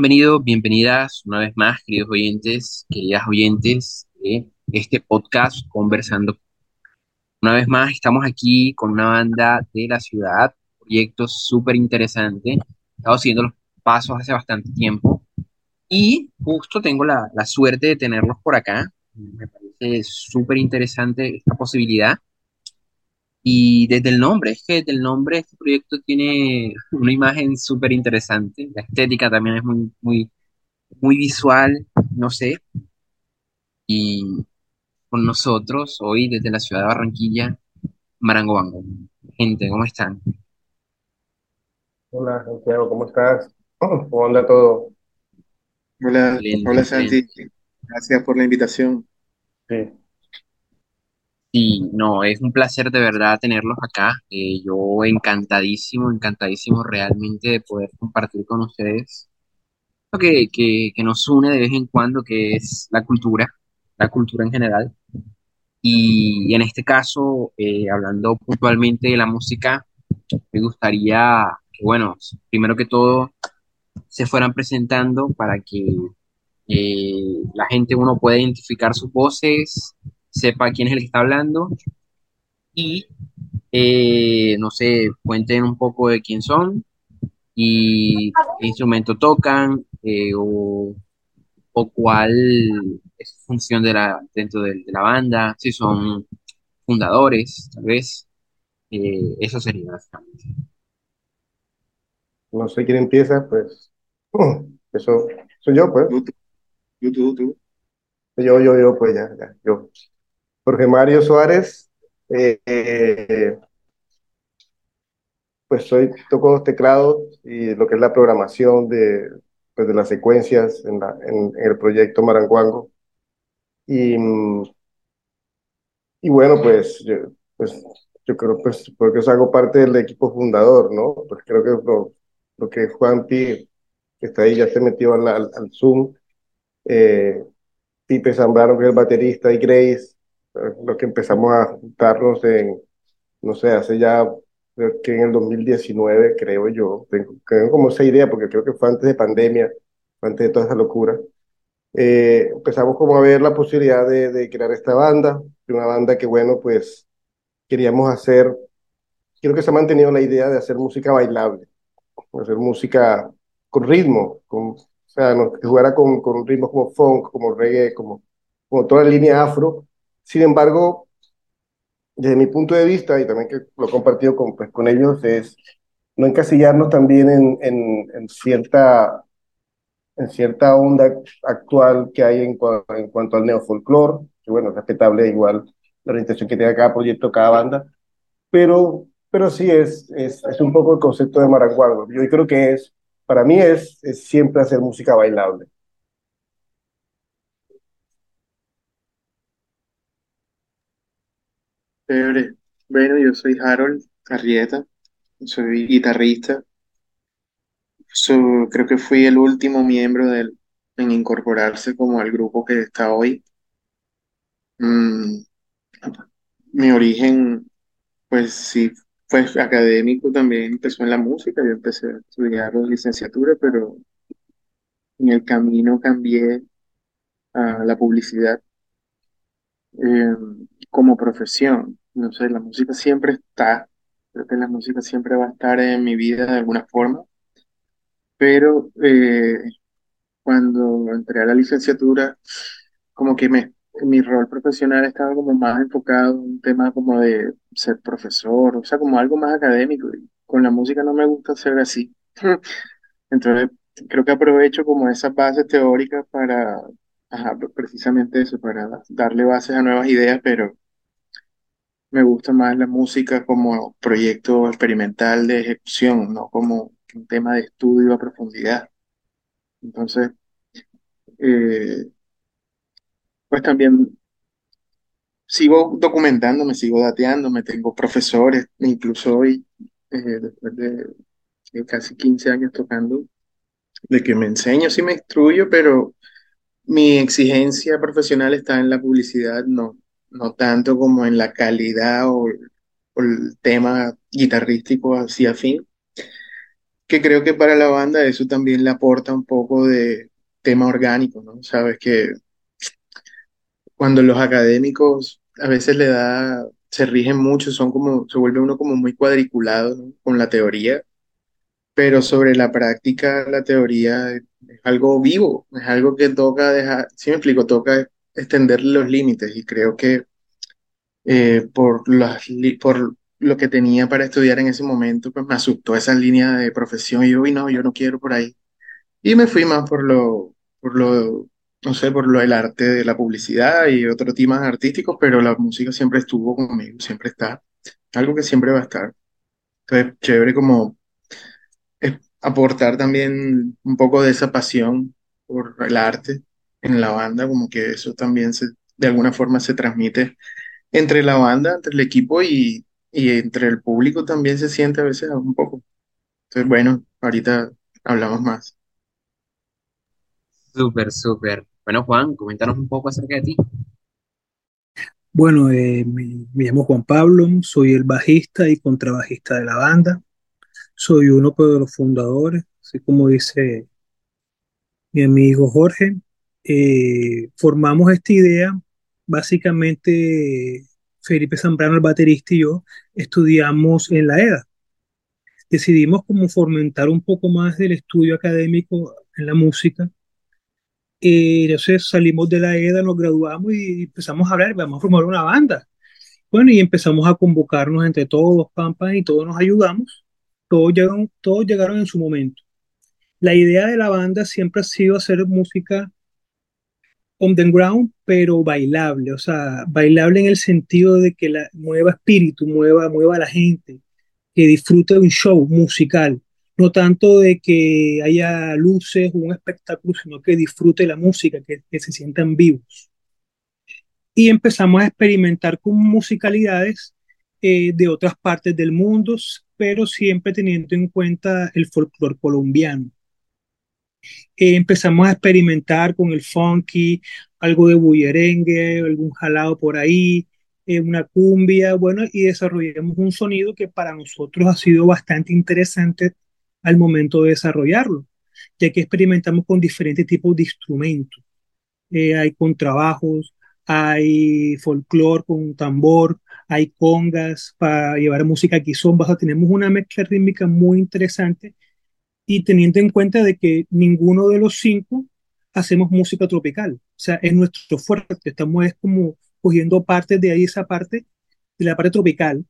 Bienvenidos, bienvenidas una vez más, queridos oyentes, queridas oyentes de este podcast Conversando. Una vez más estamos aquí con una banda de la ciudad, proyecto súper interesante. He estado siguiendo los pasos hace bastante tiempo y justo tengo la, la suerte de tenerlos por acá. Me parece súper interesante esta posibilidad. Y desde el nombre, es que desde el nombre este proyecto tiene una imagen súper interesante. La estética también es muy, muy muy visual, no sé, y con nosotros hoy desde la ciudad de Barranquilla, Marango Bango. Gente, ¿cómo están? Hola, Santiago, ¿cómo estás? ¿Cómo anda todo? Hola, Excelente, hola Santi, excelente. gracias por la invitación. Sí, Sí, no, es un placer de verdad tenerlos acá. Eh, yo encantadísimo, encantadísimo realmente de poder compartir con ustedes lo que, que, nos une de vez en cuando, que es la cultura, la cultura en general. Y, en este caso, eh, hablando puntualmente de la música, me gustaría que, bueno, primero que todo, se fueran presentando para que eh, la gente, uno pueda identificar sus voces, sepa quién es el que está hablando y, eh, no sé, cuenten un poco de quién son y qué instrumento tocan eh, o, o cuál es su función de la, dentro de, de la banda, si son fundadores, tal vez. Eh, eso sería básicamente. no sé quién empieza, pues eso soy yo, pues. Tú, tú, tú. Yo, yo, yo, pues ya, ya, yo. Jorge Mario Suárez, eh, eh, pues soy, toco los teclados y lo que es la programación de, pues, de las secuencias en, la, en, el proyecto Maranguango. Y, mm, y bueno, pues yo, pues yo creo pues porque hago parte del equipo fundador, ¿no? Pues creo que lo, lo que Juanpi, que está ahí, ya se metió al Zoom, eh, Pipe Zambrano, que es el baterista, y Grace, los que empezamos a juntarnos en, no sé, hace ya, que en el 2019, creo yo, tengo, tengo como esa idea, porque creo que fue antes de pandemia, antes de toda esa locura. Eh, empezamos como a ver la posibilidad de, crear esta banda, una banda que, bueno, pues queríamos hacer, creo que se ha mantenido la idea de hacer música bailable, hacer música con ritmo, con, o sea, que jugara con, con ritmos como funk, como reggae, como, como toda la línea afro. Sin embargo, desde mi punto de vista, y también que lo he compartido con, pues, con ellos, es no encasillarnos también en, en, cierta, en cierta onda actual que hay en, cua- en cuanto al neofolclore, que bueno, es respetable igual la orientación que tenga cada proyecto, cada banda, pero, pero sí es, es, es un poco el concepto de Maranguango. Yo creo que es, para mí es, es siempre hacer música bailable. Chévere. Bueno, yo soy Harold Arrieta, soy guitarrista. So- creo que fui el último miembro del, en incorporarse como al grupo que está hoy. Mm, mi origen, pues sí, fue académico también, empezó en la música. Yo empecé a estudiar licenciatura, pero en el camino cambié a la publicidad. Eh, como profesión. No sé, la música siempre está, creo que la música siempre va a estar en mi vida de alguna forma, pero eh, cuando entré a la licenciatura, como que me, mi rol profesional estaba como más enfocado en un tema como de ser profesor, o sea, como algo más académico. Y con la música no me gusta ser así. Entonces, creo que aprovecho como esas bases teóricas para, ajá, precisamente eso, para darle bases a nuevas ideas, pero Me gusta más la música como proyecto experimental de ejecución, no como un tema de estudio a profundidad. Entonces, eh, pues también sigo documentándome, sigo dateándome, tengo profesores, incluso hoy, eh, después de eh, casi 15 años tocando, de que me enseño, sí me instruyo, pero mi exigencia profesional está en la publicidad, no, no tanto como en la calidad o, el tema guitarrístico así afín. que creo que para la banda eso también le aporta un poco de tema orgánico, ¿no? Sabes que cuando los académicos a veces le da, se rigen mucho, son como, se vuelve uno como muy cuadriculado, con la teoría, pero sobre la práctica, la teoría es algo vivo, es algo que toca dejar, si me explico, toca extender los límites y creo que eh, por, las, por lo que tenía para estudiar en ese momento, pues me asustó esa línea de profesión y yo, "Uy, no, yo no quiero por ahí. Y me fui más por lo, por lo, no sé, por lo del arte de la publicidad y otros temas artísticos, pero la música siempre estuvo conmigo, siempre está, algo que siempre va a estar. Entonces, chévere como aportar también un poco de esa pasión por el arte en la banda, como que eso también se, de alguna forma se transmite entre la banda, entre el equipo y, y entre el público también se siente a veces un poco. Entonces, bueno, ahorita hablamos más. Súper, súper. Bueno, Juan, coméntanos un poco acerca de ti. Bueno, eh, me, me llamo Juan Pablo, soy el bajista y contrabajista de la banda. Soy uno pues, de los fundadores, así como dice mi amigo Jorge. Eh, formamos esta idea, básicamente Felipe Zambrano, el baterista y yo, estudiamos en la EDA. Decidimos como fomentar un poco más del estudio académico en la música. Eh, entonces salimos de la EDA, nos graduamos y empezamos a hablar, vamos a formar una banda. Bueno, y empezamos a convocarnos entre todos, pam, pam, y todos nos ayudamos. Todos llegaron, todos llegaron en su momento. La idea de la banda siempre ha sido hacer música on the ground, pero bailable, o sea, bailable en el sentido de que la mueva espíritu, mueva, mueva a la gente, que disfrute de un show musical, no tanto de que haya luces o un espectáculo, sino que disfrute la música, que, se sientan vivos y empezamos a experimentar con musicalidades eh, de otras partes del mundo, pero siempre teniendo en cuenta el folclore colombiano. Eh, empezamos a experimentar con el funky, algo de bullerengue, algún jalado por ahí, eh, una cumbia, bueno, y desarrollamos un sonido que para nosotros ha sido bastante interesante al momento de desarrollarlo, ya que experimentamos con diferentes tipos de instrumentos. Eh, hay contrabajos, hay folclore con tambor, hay congas para llevar música kizomba, o sea, tenemos una mezcla rítmica muy interesante y teniendo en cuenta de que ninguno de los cinco hacemos música tropical, o sea, es nuestro fuerte, estamos es como cogiendo partes de ahí, esa parte, de la parte tropical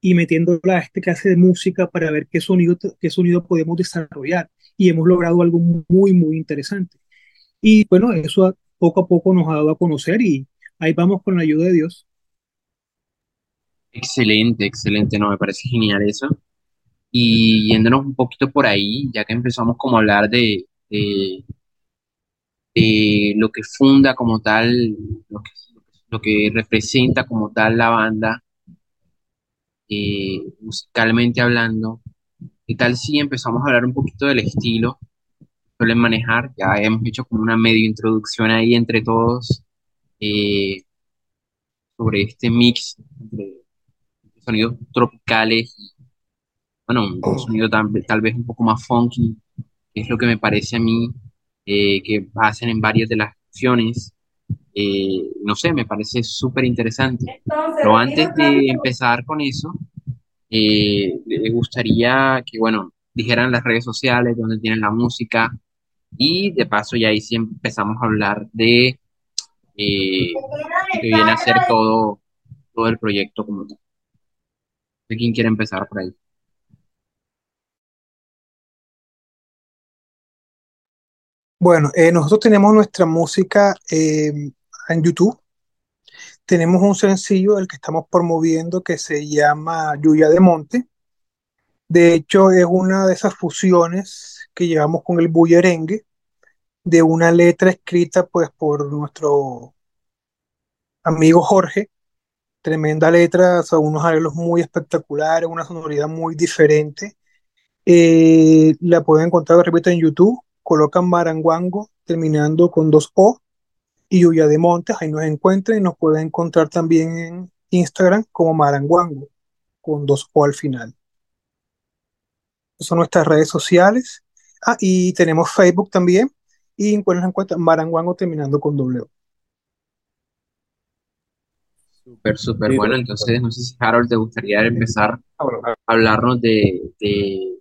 y metiéndola a este clase de música para ver qué sonido, qué sonido podemos desarrollar y hemos logrado algo muy, muy interesante. Y bueno, eso poco a poco nos ha dado a conocer y ahí vamos con la ayuda de Dios. Excelente, excelente, no, me parece genial eso. Y yéndonos un poquito por ahí, ya que empezamos como a hablar de, de, lo que funda como tal, lo que, lo que representa como tal la banda, eh, musicalmente hablando, ¿qué tal si empezamos a hablar un poquito del estilo suelen manejar? Ya hemos hecho como una medio introducción ahí entre todos eh, sobre este mix entre sonidos tropicales y, bueno, un sonido tal, tal vez un poco más funky, que es lo que me parece a mí eh, que hacen en varias de las canciones. Eh, no sé, me parece súper interesante. Pero antes de empezar con eso, eh, me gustaría que, bueno, dijeran las redes sociales, donde tienen la música, y de paso ya ahí sí empezamos a hablar de eh, que viene a ser todo, todo el proyecto como tal. ¿De quién quiere empezar por ahí? Bueno, eh, nosotros tenemos nuestra música eh, en YouTube. Tenemos un sencillo el que estamos promoviendo que se llama Yuya de Monte. De hecho, es una de esas fusiones que llevamos con el bullerengue de una letra escrita pues por nuestro amigo Jorge. Tremenda letra, o sea, unos arreglos muy espectaculares, una sonoridad muy diferente. Eh, la pueden encontrar, repito, en YouTube. Colocan Maranguango terminando con dos O y Yuya de Montes, ahí nos encuentran y nos pueden encontrar también en Instagram como Maranguango, con dos O al final. son nuestras redes sociales. Ah, y tenemos Facebook también. Y encuentran en cuenta Maranguango terminando con W. Súper, súper Sí, bueno. Entonces, no sé si Harold te gustaría empezar a hablarnos de, de,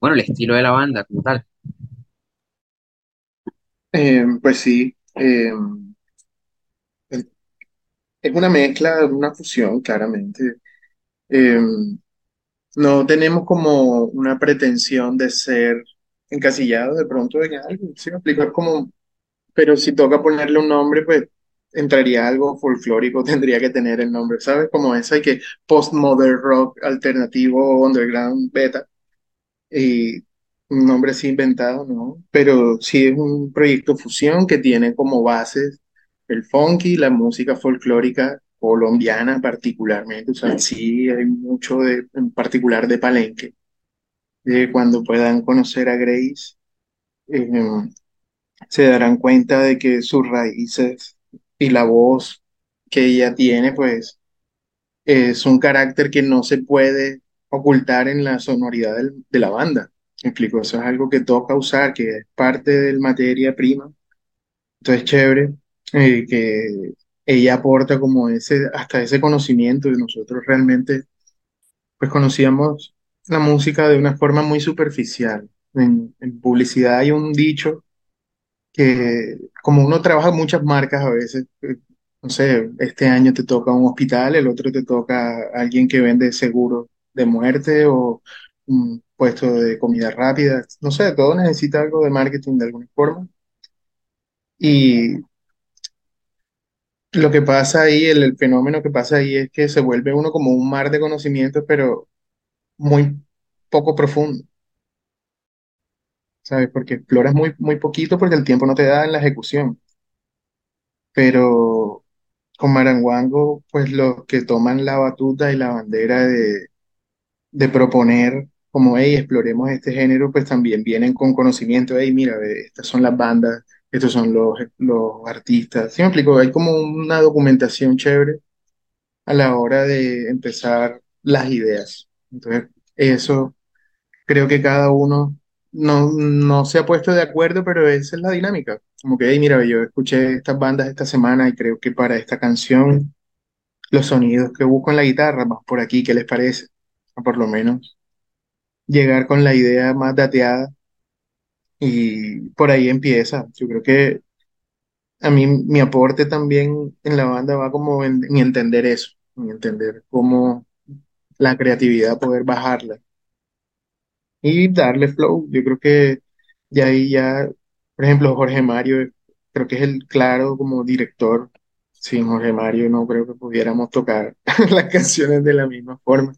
bueno, el estilo de la banda como tal. Eh, pues sí, eh, es una mezcla, una fusión, claramente. Eh, no tenemos como una pretensión de ser encasillados de pronto en algo, ¿sí me explico? Es como, pero si toca ponerle un nombre, pues entraría algo folclórico, tendría que tener el nombre, ¿sabes? Como esa que postmodern rock alternativo, underground, beta. Y un nombre así inventado, ¿no? Pero sí es un proyecto fusión que tiene como bases el funky, la música folclórica colombiana particularmente. O sea, sí hay mucho de, en particular de Palenque. Eh, cuando puedan conocer a Grace, eh, se darán cuenta de que sus raíces y la voz que ella tiene, pues es un carácter que no se puede ocultar en la sonoridad del- de la banda. ¿Me explico? Eso es algo que toca usar, que es parte de la materia prima. Entonces, chévere, eh, que ella aporta como ese, hasta ese conocimiento y nosotros realmente, pues conocíamos la música de una forma muy superficial. En publicidad hay un dicho que como uno trabaja muchas marcas a veces, eh, no sé, este año te toca un hospital, el otro te toca alguien que vende seguro de muerte o un puesto de comida rápida, no sé, todo necesita algo de marketing de alguna forma. Y lo que pasa ahí, el, el fenómeno que pasa ahí es que se vuelve uno como un mar de conocimientos, pero muy poco profundo, ¿sabes? Porque exploras muy, muy poquito porque el tiempo no te da en la ejecución. Pero con Maranguango, pues los que toman la batuta y la bandera de, de proponer como, hey, exploremos este género, pues también vienen con conocimiento, hey, mira, estas son las bandas, estos son los, los artistas. ¿Sí me explico? Hay como una documentación chévere a la hora de empezar las ideas. Entonces, eso creo que cada uno no, no se ha puesto de acuerdo, pero esa es la dinámica. Como que, hey, mira, yo escuché estas bandas esta semana y creo que para esta canción los sonidos que busco en la guitarra van por aquí, ¿qué les parece? O por lo menos llegar con la idea más dateada y por ahí empieza. Yo creo que a mí mi aporte también en la banda va como en entender eso, en entender cómo la creatividad, poder bajarla y darle flow. Yo creo que ya ahí ya, por ejemplo, Jorge Mario, creo que es el claro como director. Sin Jorge Mario no creo que pudiéramos tocar las canciones de la misma forma.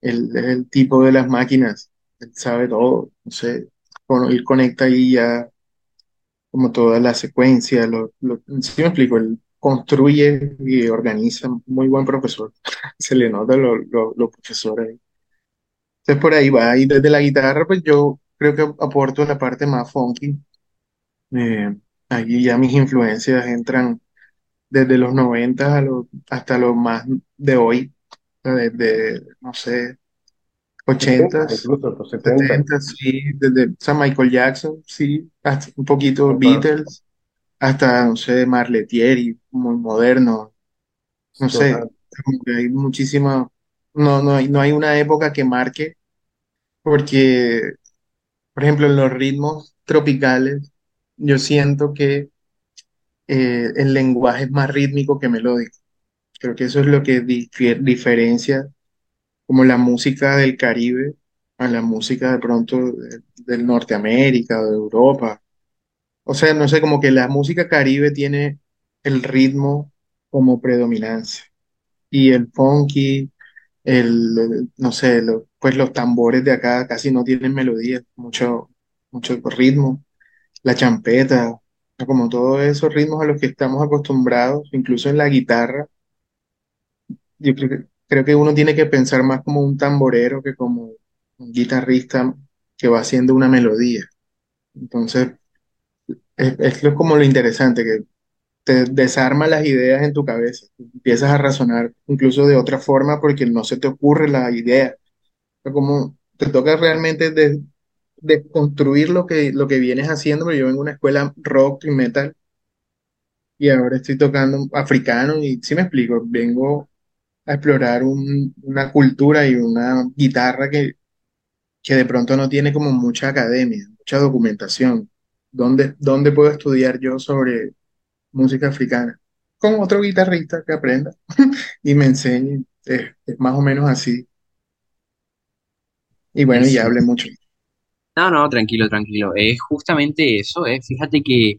Él es el tipo de las máquinas, él sabe todo, no sé, con- él conecta ahí ya como toda la secuencia, lo, lo, sí me explico, él construye y organiza, muy buen profesor, se le nota lo, lo, lo profesor ahí. Entonces por ahí va, y desde la guitarra, pues yo creo que aporto la parte más funky. Eh, ahí ya mis influencias entran desde los 90 a los, hasta los más de hoy, desde, no sé, 70, 80s, incluso los 70. 70s, sí, desde sea, Michael Jackson, sí, hasta un poquito Beatles, hasta, no sé, Marletieri, muy moderno, no sé, hay muchísima, no, no hay, no hay una época que marque, porque Por ejemplo, en los ritmos tropicales, yo siento que eh, el lenguaje es más rítmico que melódico. Creo que eso es lo que diferencia como la música del Caribe a la música de pronto de- del Norteamérica o de Europa. O sea, no sé, como que la música Caribe tiene el ritmo como predominancia y el funky, el, no sé, lo- pues los tambores de acá casi no tienen melodía, mucho, mucho ritmo. la champeta, como todos esos ritmos a los que estamos acostumbrados, incluso en la guitarra, yo creo que, creo que uno tiene que pensar más como un tamborero que como un guitarrista que va haciendo una melodía. Entonces, es, es como lo interesante, que te desarma las ideas en tu cabeza, empiezas a razonar incluso de otra forma porque no se te ocurre la idea. Como te toca realmente de- desconstruir lo que, lo que vienes haciendo, pero yo vengo de una escuela rock y metal y ahora estoy tocando africano y sí me explico, vengo a explorar un- una cultura y una guitarra que, que de pronto no tiene como mucha academia, mucha documentación. ¿Dónde, dónde puedo estudiar yo sobre música africana? Con otro guitarrista que aprenda y me enseñe. Es, es más o menos así. Y Sí, bueno, ya sí. hablé mucho. No, no, tranquilo, tranquilo. Es justamente eso, ¿eh? Fíjate que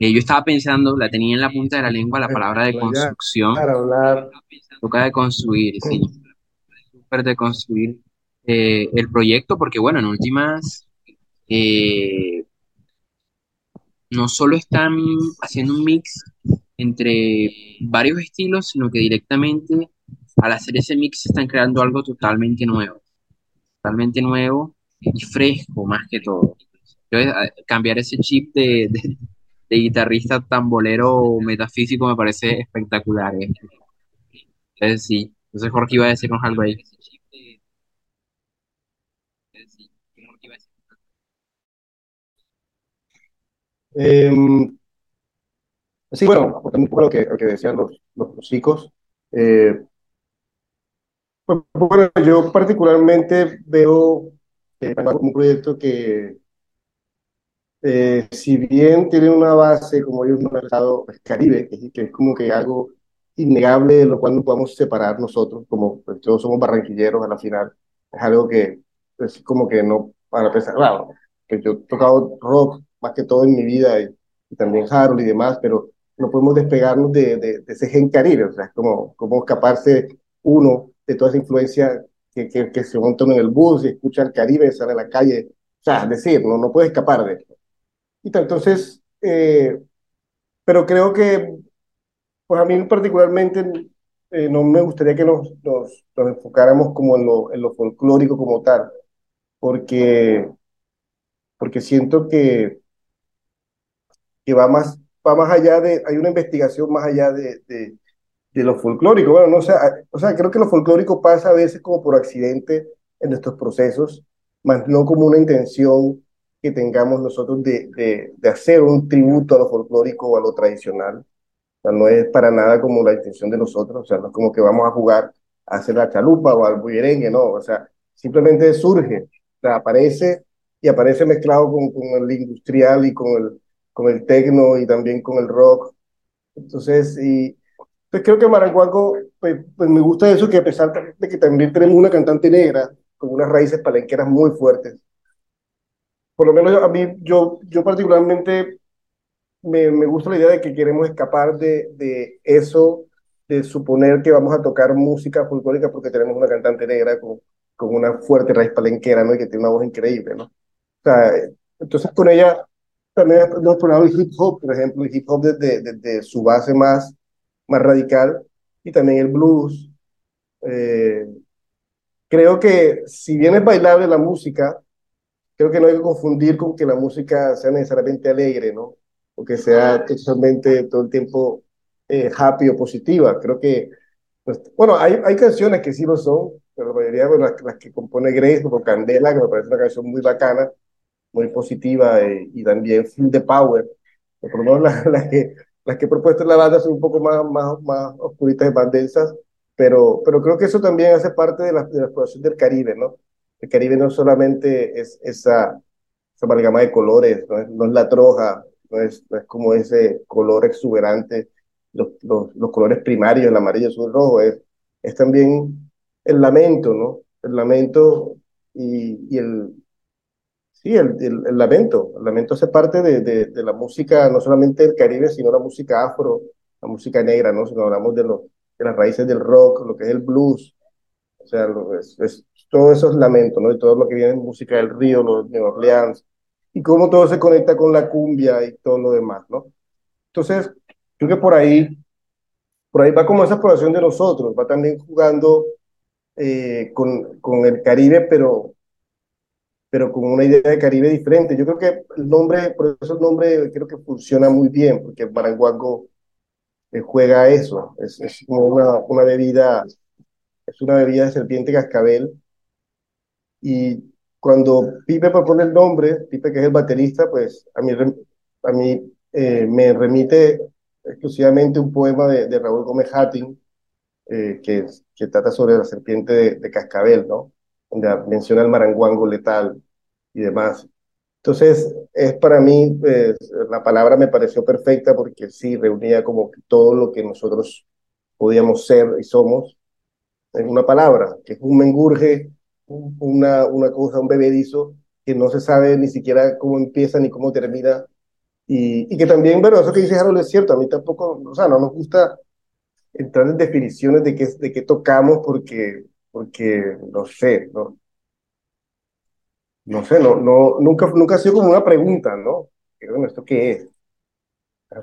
eh, yo estaba pensando, la tenía en la punta de la lengua la palabra de construcción, hablar. toca de construir, sí, súper de construir eh, el proyecto, porque bueno, en últimas, eh, no solo están haciendo un mix entre varios estilos, sino que directamente al hacer ese mix están creando algo totalmente nuevo, totalmente nuevo y fresco más que todo. Entonces, cambiar ese chip de, de- de guitarrista tambolero metafísico me parece espectacular. ¿eh? Entonces, sí, entonces Jorge iba a decirnos algo ahí. Em, sí, bueno, poco lo que, lo que decían los, los, los chicos. Eh, pues, bueno, yo particularmente veo eh, un proyecto que Eh, si bien tiene una base, como he manejado, pues, Caribe, que, es que es como que algo innegable de lo cual no podemos separar nosotros, como pues, todos somos barranquilleros a la final, es algo que es como que no, para pensar, claro, que yo he tocado rock más que todo en mi vida y, y también Harold y demás, pero no podemos despegarnos de, de, de ese gen Caribe, o sea, es como, como escaparse uno de toda esa influencia que, que, que se monta en el bus y escucha el Caribe, sale a la calle, o sea, es decir, no, no puede escapar de eso. Y tal, entonces, eh, pero creo que, pues a mí particularmente, eh, no me gustaría que nos, nos, nos enfocáramos como en lo, en lo folclórico como tal, porque, porque siento que, que va más, va más allá de, hay una investigación más allá de, de, de lo folclórico. Bueno, no sé, o sea, creo que lo folclórico pasa a veces como por accidente en nuestros procesos, más no como una intención que tengamos nosotros de, de, de hacer un tributo a lo folclórico o a lo tradicional. O sea, no es para nada como la intención de nosotros, o sea, no es como que vamos a jugar a hacer la chalupa o al bullerengue, no, o sea, simplemente surge, o sea, aparece y aparece mezclado con, con el industrial y con el, con el tecno y también con el rock. Entonces, y, pues creo que Maranguango, pues, pues me gusta eso, que a pesar de que también tenemos una cantante negra con unas raíces palenqueras muy fuertes, por lo menos a mí, yo, yo particularmente me, me gusta la idea de que queremos escapar de, de eso, de suponer que vamos a tocar música folclórica porque tenemos una cantante negra con, con una fuerte raíz palenquera, ¿no? Y que tiene una voz increíble, ¿no? O sea, entonces con ella también hemos explorado el hip hop, por ejemplo, el hip hop desde, desde su base más, más radical y también el blues. Eh, creo que si bien es bailable la música, creo que no hay que confundir con que la música sea necesariamente alegre, ¿no? O que sea totalmente todo el tiempo eh, happy o positiva. Creo que, pues, bueno, hay, hay canciones que sí lo son, pero la mayoría, bueno, las, las que compone Grace, como Candela, que me parece una canción muy bacana, muy positiva eh, y también full de power. Por lo menos las, las que, las que he propuesto en la banda son un poco más, más, más oscuritas y más densas, pero, pero creo que eso también hace parte de la, de la exploración del Caribe, ¿no? El Caribe no solamente es esa, esa amalgama de colores, no es, no es la troja, no es, no es como ese color exuberante, los, los, los colores primarios, el amarillo, azul, el rojo, es, es también el lamento, ¿no? El lamento y, y el, Sí, el, el, el lamento. El lamento hace parte de, de, de, la música, no solamente del Caribe, sino la música afro, la música negra, ¿no? Si hablamos de, lo, de las raíces del rock, lo que es el blues, o sea, lo, es, es, todo eso es lamento, ¿no? Y todo lo que viene en música del río, los New Orleans, y cómo todo se conecta con la cumbia y todo lo demás, ¿no? Entonces, creo que por ahí, por ahí va como esa exploración de nosotros, va también jugando eh, con, con el Caribe, pero pero con una idea de Caribe diferente. Yo creo que el nombre, por eso el nombre creo que funciona muy bien, porque el Maranguango eh, juega a eso, es, es como una, una bebida, es una bebida de serpiente cascabel, y, cuando Pipe propone el nombre, Pipe que es el baterista, pues a mí, a mí eh, me remite exclusivamente un poema de, de Raúl Gómez Hattin, eh, que, que, trata sobre la serpiente de, de, cascabel, ¿no? Donde menciona el maranguango letal y demás. Entonces, es para mí, pues, la palabra me pareció perfecta porque sí, reunía como todo lo que nosotros podíamos ser y somos en una palabra, que es un mengurje, una, una cosa, un bebedizo, que no se sabe ni siquiera cómo empieza ni cómo termina. Y, y que también, bueno, eso que dice Harold es cierto, a mí tampoco, o sea, no nos gusta entrar en definiciones de qué, de qué tocamos porque, porque, no sé, no, no sé, no, no, nunca, nunca ha sido como una pregunta, ¿no? Pero bueno, ¿esto qué es?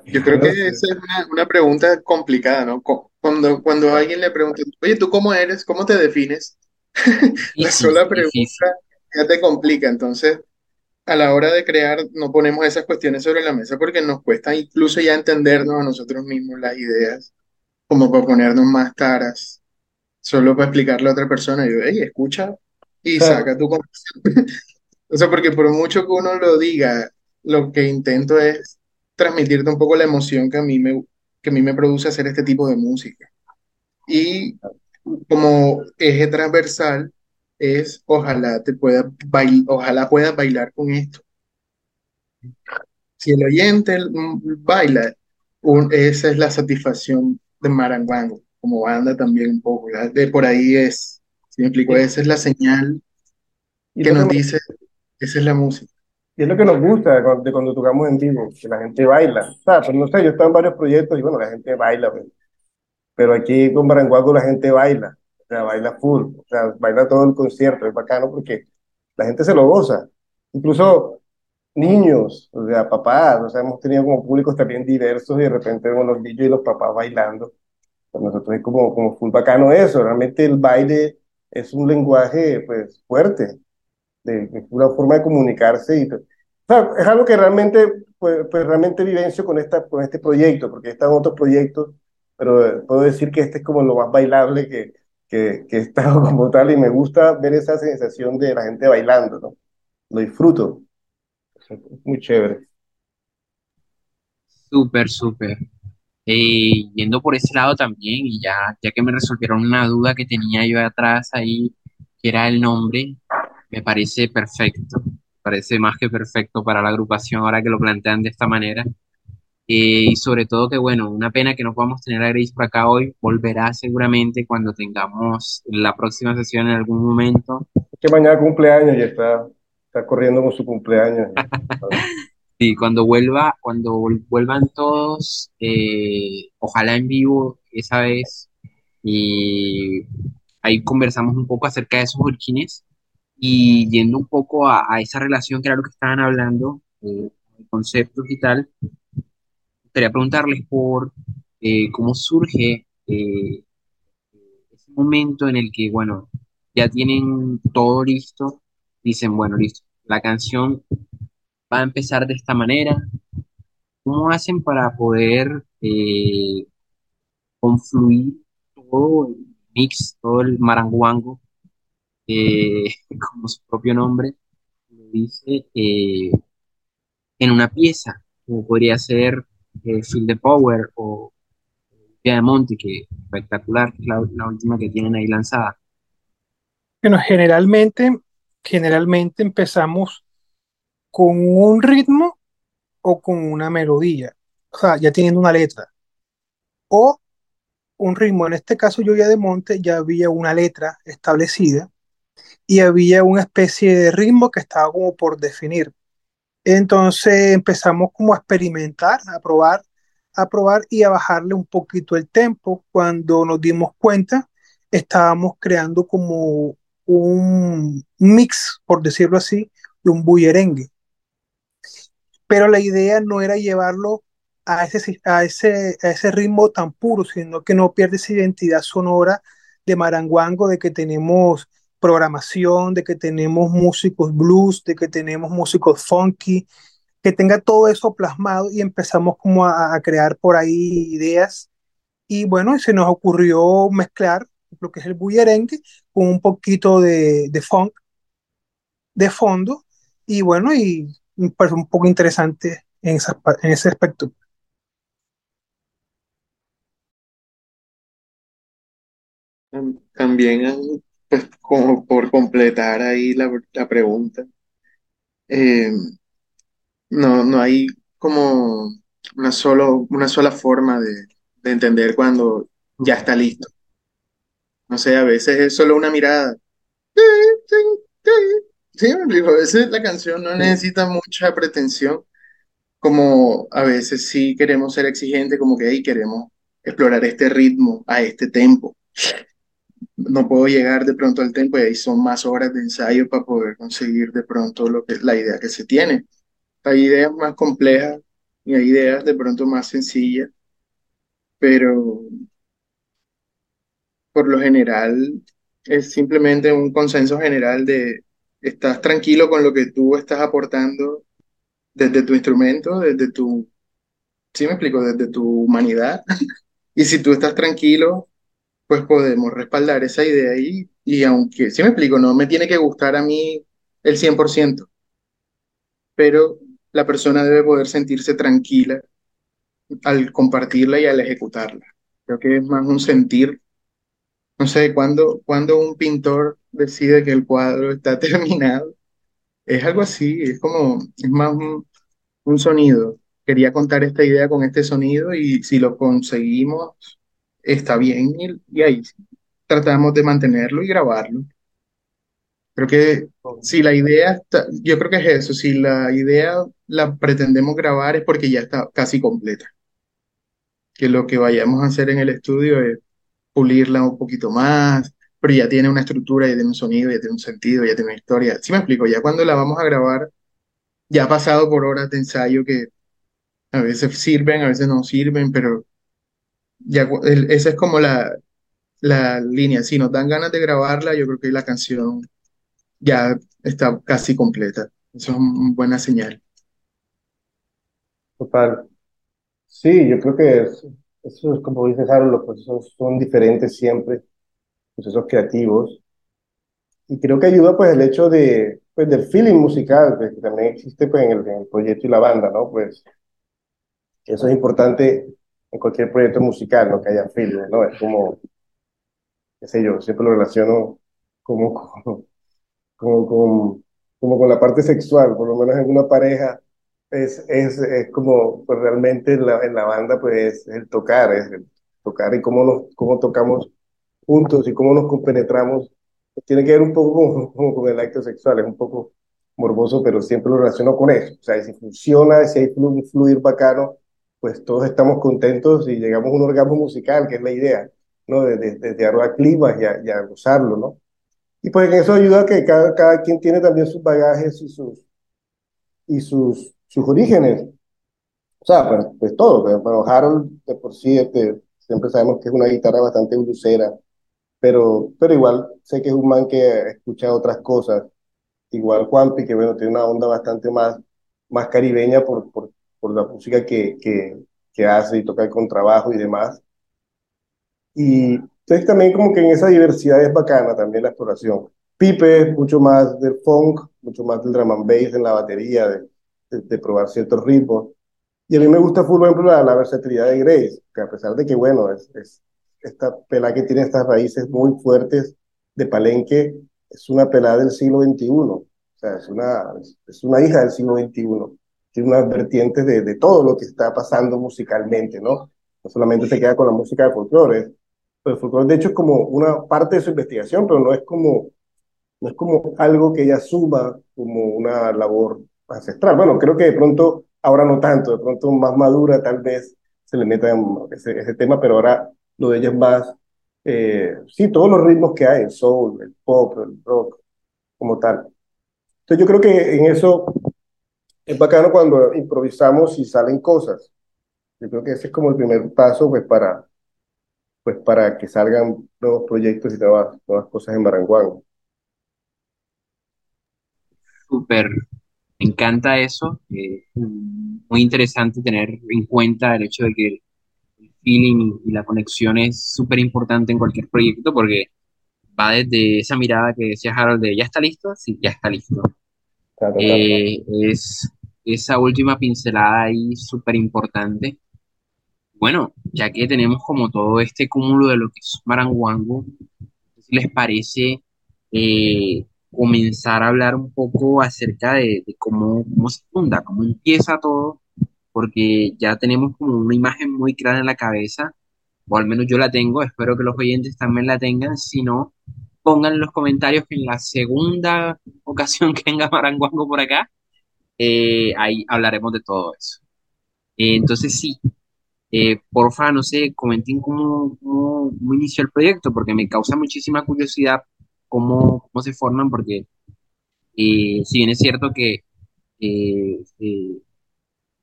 Yo creo que esa es una, una, pregunta complicada, ¿no? Cuando, cuando alguien le pregunta, oye, ¿tú cómo eres? ¿Cómo te defines? la sola pregunta ya te complica. Entonces, a la hora de crear, no ponemos esas cuestiones sobre la mesa porque nos cuesta incluso ya entendernos a nosotros mismos las ideas, como para ponernos más taras, solo para explicarle a otra persona. Y yo, hey, escucha y Claro. saca tu conclusión. O sea, porque por mucho que uno lo diga, lo que intento es transmitirte un poco la emoción que a mí me, que a mí me produce hacer este tipo de música. Y como eje transversal es ojalá te pueda bail- ojalá puedas bailar con esto. Si el oyente baila, un- esa es la satisfacción de Maranguango, como banda también un poco, ¿verdad? De por ahí es, me explico, Y, esa es la señal que que nos me- dice, esa es la música. y es lo que nos gusta de cuando, de cuando tocamos en vivo, que la gente baila. O sea, pues no sé, yo he estado en varios proyectos y bueno, la gente baila, pues. pero aquí con Baranguaco la gente baila, o sea, baila full, o sea, baila todo el concierto, es bacano porque la gente se lo goza. Incluso niños, o sea, papás, o sea, hemos tenido como públicos también diversos y de repente vemos los niños y los papás bailando. Para nosotros es como, como full bacano eso, realmente el baile es un lenguaje pues fuerte, de, de una forma de comunicarse y o sea, es algo que realmente pues, pues realmente vivencio con esta con este proyecto, porque están otros proyectos, pero eh, puedo decir que este es como lo más bailable que que, que he estado como tal y me gusta ver esa sensación de la gente bailando, ¿no? Lo disfruto, es muy chévere. Súper, súper. Eh, yendo por ese lado también, y ya, ya que me resolvieron una duda que tenía yo atrás ahí, que era el nombre, me parece perfecto, parece más que perfecto para la agrupación ahora que lo plantean de esta manera. Eh, y sobre todo que, bueno, una pena que no podamos tener a Grace por acá hoy, volverá seguramente cuando tengamos la próxima sesión en algún momento. Es que mañana cumpleaños y está, está corriendo con su cumpleaños. Y cuando vuelva, cuando vuelvan todos, eh, ojalá en vivo esa vez, y ahí conversamos un poco acerca de esos orquines y yendo un poco a, a esa relación que era lo que estaban hablando, eh, conceptos y tal, quería preguntarles por eh, cómo surge eh, ese momento en el que, bueno, ya tienen todo listo, dicen, bueno, listo, la canción va a empezar de esta manera, ¿cómo hacen para poder eh, confluir todo el mix, todo el maranguango, eh, como su propio nombre lo dice, eh, en una pieza, como podría ser Feel the Power o Via de Monte, que espectacular, la, la última que tienen ahí lanzada. Bueno, generalmente, generalmente empezamos con un ritmo o con una melodía, o sea, ya teniendo una letra, o un ritmo. En este caso, yo ya de Monte ya había una letra establecida y había una especie de ritmo que estaba como por definir. Entonces empezamos como a experimentar, a probar, a probar y a bajarle un poquito el tempo. Cuando nos dimos cuenta, estábamos creando como un mix, por decirlo así, de un bullerengue. Pero la idea no era llevarlo a ese, a ese, a ese ritmo tan puro, sino que no pierde esa identidad sonora de maranguango, de que tenemos programación, de que tenemos músicos blues, de que tenemos músicos funky, que tenga todo eso plasmado y empezamos como a, crear por ahí ideas. Y bueno, se nos ocurrió mezclar lo que es el bullerengue con un poquito de, de funk de fondo y bueno, y un poco interesante en, esa, en ese aspecto. También, pues, como por completar ahí la, la pregunta, eh, no, no hay como una, solo, una sola forma de, de entender cuando ya está listo. No sé, a veces es solo una mirada. Sí, a veces la canción no necesita mucha pretensión, como a veces sí queremos ser exigentes, como que ahí queremos explorar este ritmo, a este tempo. No puedo llegar de pronto al tempo y ahí son más horas de ensayo para poder conseguir de pronto lo que, la idea que se tiene. Hay ideas más complejas y hay ideas de pronto más sencillas, pero por lo general es simplemente un consenso general de estás tranquilo con lo que tú estás aportando desde tu instrumento, desde tu, sí me explico, desde tu humanidad. y si tú estás tranquilo, pues podemos respaldar esa idea ahí. Y aunque, sí me explico, no me tiene que gustar a mí el 100%, pero la persona debe poder sentirse tranquila al compartirla y al ejecutarla. Creo que es más un sentir, no sé, cuando, cuando un pintor decide que el cuadro está terminado, es algo así, es como, es más un, sonido. Quería contar esta idea con este sonido y si lo conseguimos, está bien y, y ahí tratamos de mantenerlo y grabarlo. Creo que si la idea está, yo creo que es eso, si la idea la pretendemos grabar es porque ya está casi completa. Que lo que vayamos a hacer en el estudio es pulirla un poquito más, pero ya tiene una estructura, ya tiene un sonido, ya tiene un sentido, ya tiene una historia. ¿Sí me explico? Ya cuando la vamos a grabar, ya ha pasado por horas de ensayo que a veces sirven, a veces no sirven, pero ya el- esa es como la, la línea. Si nos dan ganas de grabarla, yo creo que la canción ya está casi completa. Eso es una buena señal. Total. Sí, yo creo que es- eso es como dice Harold, los procesos son diferentes siempre, procesos creativos. Y creo que ayuda pues el hecho de, pues, del feeling musical, pues, que también existe pues en el, en el proyecto y la banda, ¿no? Pues eso es importante en cualquier proyecto musical, ¿no? Que haya feeling, ¿no? Es como, qué sé yo, siempre lo relaciono como, como, como, con, como con la parte sexual, por lo menos en una pareja, es, es, es como, pues realmente en la, en la banda, pues es el tocar, es el tocar y cómo nos, cómo tocamos juntos y cómo nos compenetramos, pues tiene que ver un poco como con el acto sexual, es un poco morboso, pero siempre lo relaciono con eso, o sea, si funciona, si hay un fluir bacano, pues todos estamos contentos y llegamos a un orgasmo musical, que es la idea, ¿no? De, de, de, de arrojar climas y a, y a gozarlo, ¿no? Y pues eso ayuda que cada, cada quien tiene también sus bagajes y sus, y sus, sus orígenes. O sea, pues, pues todo. Pues, bueno, Harold de por sí este, siempre sabemos que es una guitarra bastante blusera, pero, pero igual sé que es un man que escucha otras cosas. Igual Juanpi, que bueno, tiene una onda bastante más, más caribeña por, por, por la música que, que, que hace y toca el contrabajo y demás. Y entonces también como que en esa diversidad es bacana también la exploración. Pipe es mucho más del funk, mucho más del drum and bass en la batería, de, de, de probar ciertos ritmos. Y a mí me gusta, por ejemplo, la, la versatilidad de Grace, que a pesar de que, bueno, es, es esta pelada que tiene estas raíces muy fuertes de Palenque, es una pelada del siglo XXI. O sea, es una, es una hija del siglo XXI. Tiene unas vertientes de, de todo lo que está pasando musicalmente, ¿no? No solamente se queda con la música de folclore, pues el folclore, de hecho, es como una parte de su investigación, pero no es como, no es como algo que ella asuma como una labor ancestral. Bueno, creo que de pronto, ahora no tanto, de pronto más madura tal vez se le meta en ese, ese tema, pero ahora lo de ella es más, eh, sí, todos los ritmos que hay, el soul, el pop, el rock, como tal. Entonces yo creo que en eso es bacano cuando improvisamos y salen cosas. Yo creo que ese es como el primer paso, pues, para pues para que salgan nuevos proyectos y nuevas, nuevas cosas en Maranguán. Súper, me encanta eso. eh, muy interesante tener en cuenta el hecho de que feeling y, la conexión es súper importante en cualquier proyecto porque va desde esa mirada que decía Harold de ¿ya está listo? Sí, ya está listo. Ta. Eh, es esa última pincelada ahí súper importante. Bueno, ya que tenemos como todo este cúmulo de lo que es Maranguango, si les parece eh, comenzar a hablar un poco acerca de, de cómo, cómo se funda, cómo empieza todo, porque ya tenemos como una imagen muy clara en la cabeza, o al menos yo la tengo, espero que los oyentes también la tengan, si no, pongan en los comentarios que en la segunda ocasión que venga Maranguango por acá, eh, ahí hablaremos de todo eso. Eh, entonces sí, eh, porfa, no sé, comenten cómo, cómo, cómo inició el proyecto, porque me causa muchísima curiosidad cómo, cómo se forman, porque eh, si bien es cierto que eh, eh,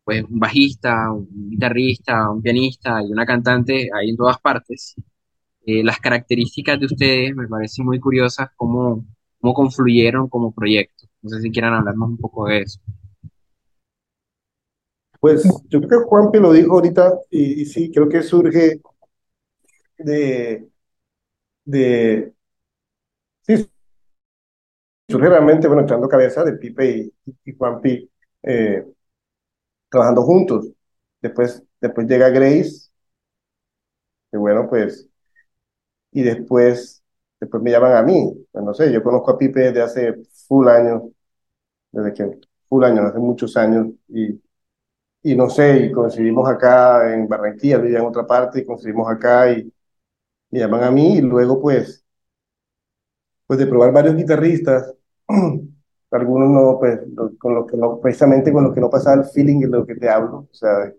pues un bajista, un guitarrista, un pianista y una cantante hay en todas partes, eh, las características de ustedes me parecen muy curiosas, cómo, cómo confluyeron como proyecto. No sé si quieran hablarnos un poco de eso. Pues yo creo que Juanpi lo dijo ahorita y, y sí, creo que surge de, de, sí, surge realmente, bueno, echando cabeza de Pipe y, y Juanpi eh, trabajando juntos. Después, después llega Grace, que bueno, pues, y después, después me llaman a mí. Pues no sé, yo conozco a Pipe desde hace full años, desde que, full años, hace muchos años, y, y no sé, y coincidimos acá en Barranquilla, vivía en otra parte, y coincidimos acá, y me llaman a mí, y luego pues, pues de probar varios guitarristas, algunos no, pues, lo- con los que no, precisamente con los que no pasaba el feeling de lo que te hablo, o sea, de,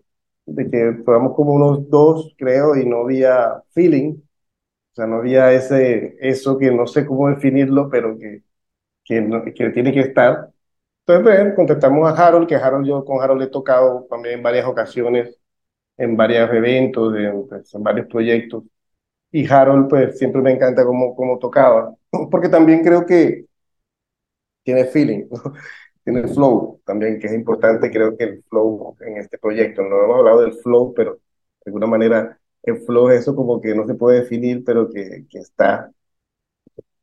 de que probamos como unos dos, creo, y no había feeling, o sea, no había ese, eso que no sé cómo definirlo, pero que, que, no- que tiene que estar. Entonces, pues, contactamos a Harold, que Harold, yo con Harold he tocado también en varias ocasiones, en varios eventos, en, pues, en varios proyectos, y Harold, pues, siempre me encanta cómo, cómo tocaba, porque también creo que tiene feeling, ¿no? Tiene flow también, que es importante, creo que el flow en este proyecto. No hemos hablado del flow, pero de alguna manera el flow es eso como que no se puede definir, pero que, que está.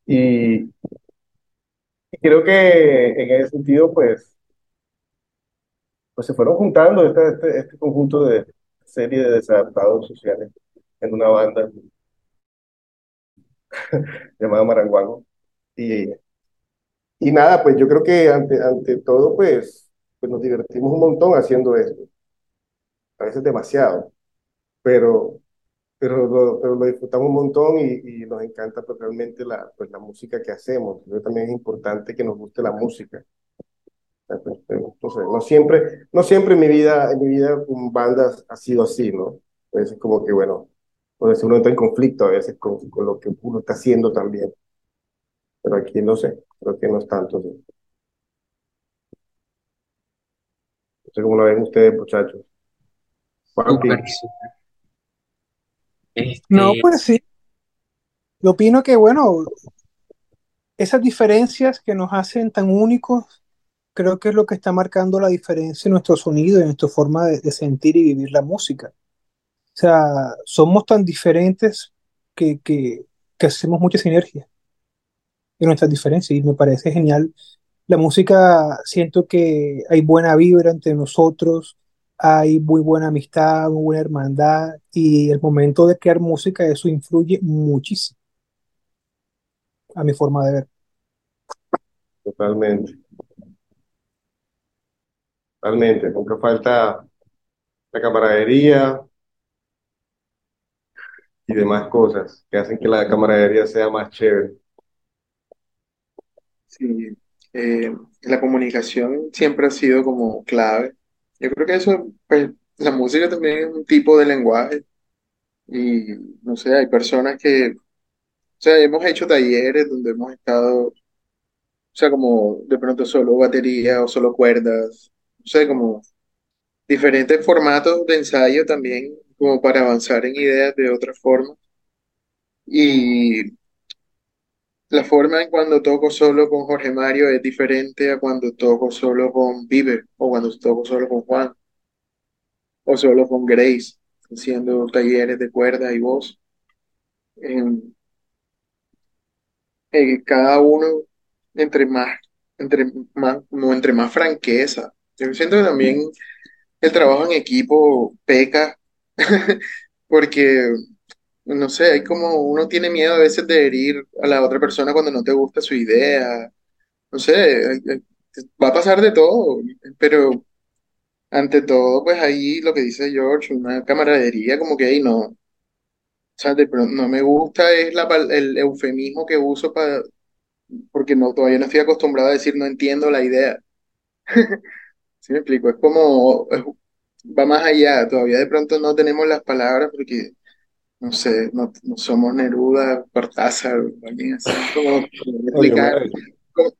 Y, y creo que en ese sentido, pues, pues se fueron juntando este, este, conjunto de serie de desadaptados sociales en una banda llamada Maranguango. Y, y nada, pues yo creo que ante, ante todo, pues, pues nos divertimos un montón haciendo esto. A veces demasiado, pero pero lo, pero lo disfrutamos un montón y, y nos encanta pues, la, pues, la música que hacemos. Que también es importante que nos guste la música. Sea, pues, no siempre, no siempre en mi vida, en mi vida con bandas ha sido así, ¿no? A veces como que, bueno, pues uno entra en conflicto a veces con, con lo que uno está haciendo también. Pero aquí no sé, creo que no es tanto. ¿sí? No sé cómo lo ven ustedes, muchachos. Súper, súper. No, Este, pues sí. Yo opino que, bueno, esas diferencias que nos hacen tan únicos, creo que es lo que está marcando la diferencia en nuestro sonido y en nuestra forma de, de sentir y vivir la música. O sea, somos tan diferentes que, que, que hacemos mucha sinergia en nuestras diferencias y me parece genial. La música, siento que hay buena vibra entre nosotros, hay muy buena amistad, muy buena hermandad y el momento de crear música, eso influye muchísimo a mi forma de ver. totalmente, totalmente. Nunca falta la camaradería y demás cosas que hacen que la camaradería sea más chévere. Sí, eh, la comunicación siempre ha sido como clave. Yo creo que eso, pues, la música también es un tipo de lenguaje y, no sé, hay personas que, o sea, hemos hecho talleres donde hemos estado, o sea, como de pronto solo batería o solo cuerdas, o sea, como diferentes formatos de ensayo también, como para avanzar en ideas de otra forma. Y la forma en cuando toco solo con Jorge Mario es diferente a cuando toco solo con Bieber o cuando toco solo con Juan o solo con Grace, haciendo talleres de cuerda y voz. En, en cada uno, entre más entre más, entre más franqueza. Yo siento que también el trabajo en equipo peca porque, no sé, hay como uno tiene miedo a veces de herir a la otra persona cuando no te gusta su idea. No sé, hay- hay- va a pasar de todo, pero ante todo, pues ahí lo que dice George, una camaradería como que ahí no. O sea, de pronto no me gusta es la, el eufemismo que uso para, porque no, todavía no estoy acostumbrado a decir no entiendo la idea. ¿Sí me explico? Es como, va más allá, todavía de pronto no tenemos las palabras porque, no sé, no, no somos Neruda, Cortázar, o alguien así, como, explicar.